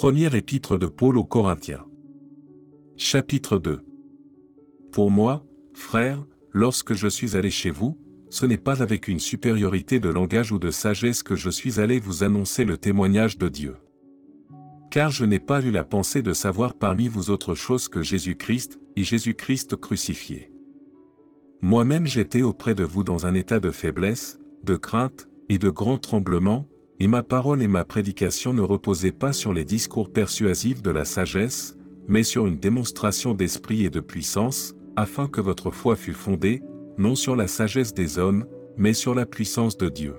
Première épître de Paul aux Corinthiens. Chapitre 2 Pour moi, frères, lorsque je suis allé chez vous, ce n'est pas avec une supériorité de langage ou de sagesse que je suis allé vous annoncer le témoignage de Dieu. Car je n'ai pas eu la pensée de savoir parmi vous autre chose que Jésus-Christ, et Jésus-Christ crucifié. Moi-même j'étais auprès de vous dans un état de faiblesse, de crainte, et de grand tremblement, et ma parole et ma prédication ne reposaient pas sur les discours persuasifs de la sagesse, mais sur une démonstration d'esprit et de puissance, afin que votre foi fût fondée, non sur la sagesse des hommes, mais sur la puissance de Dieu.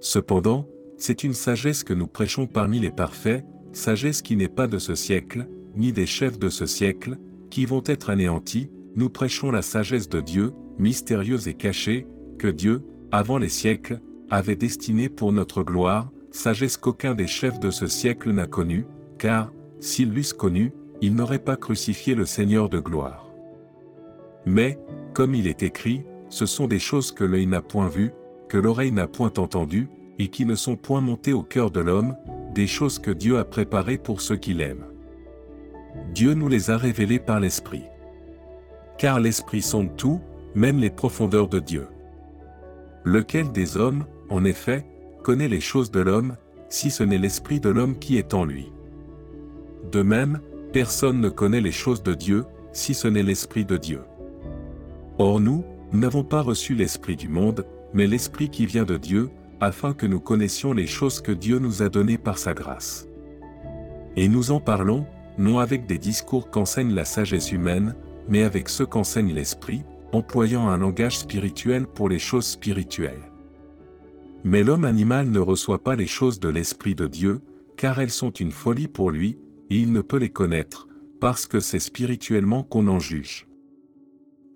Cependant, c'est une sagesse que nous prêchons parmi les parfaits, sagesse qui n'est pas de ce siècle, ni des chefs de ce siècle, qui vont être anéantis, nous prêchons la sagesse de Dieu, mystérieuse et cachée, que Dieu, avant les siècles, avait destinée pour notre gloire, sagesse qu'aucun des chefs de ce siècle n'a connue, car, s'ils l'eussent connue, ils n'auraient pas crucifié le Seigneur de gloire. Mais, comme il est écrit, ce sont des choses que l'œil n'a point vues, que l'oreille n'a point entendues, et qui ne sont point montées au cœur de l'homme, des choses que Dieu a préparées pour ceux qui l'aiment. Dieu nous les a révélées par l'Esprit. Car l'Esprit sonde tout, même les profondeurs de Dieu. Lequel des hommes, en effet, connaît les choses de l'homme, si ce n'est l'Esprit de l'homme qui est en lui. De même, personne ne connaît les choses de Dieu, si ce n'est l'Esprit de Dieu. Or nous, n'avons pas reçu l'Esprit du monde, mais l'Esprit qui vient de Dieu, afin que nous connaissions les choses que Dieu nous a données par sa grâce. Et nous en parlons, non avec des discours qu'enseigne la sagesse humaine, mais avec ceux qu'enseigne l'Esprit, employant un langage spirituel pour les choses spirituelles. Mais l'homme animal ne reçoit pas les choses de l'Esprit de Dieu, car elles sont une folie pour lui, et il ne peut les connaître, parce que c'est spirituellement qu'on en juge.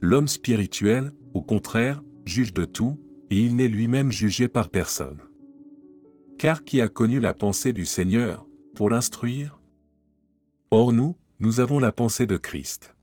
L'homme spirituel, au contraire, juge de tout, et il n'est lui-même jugé par personne. Car qui a connu la pensée du Seigneur, pour l'instruire? Or nous, nous avons la pensée de Christ.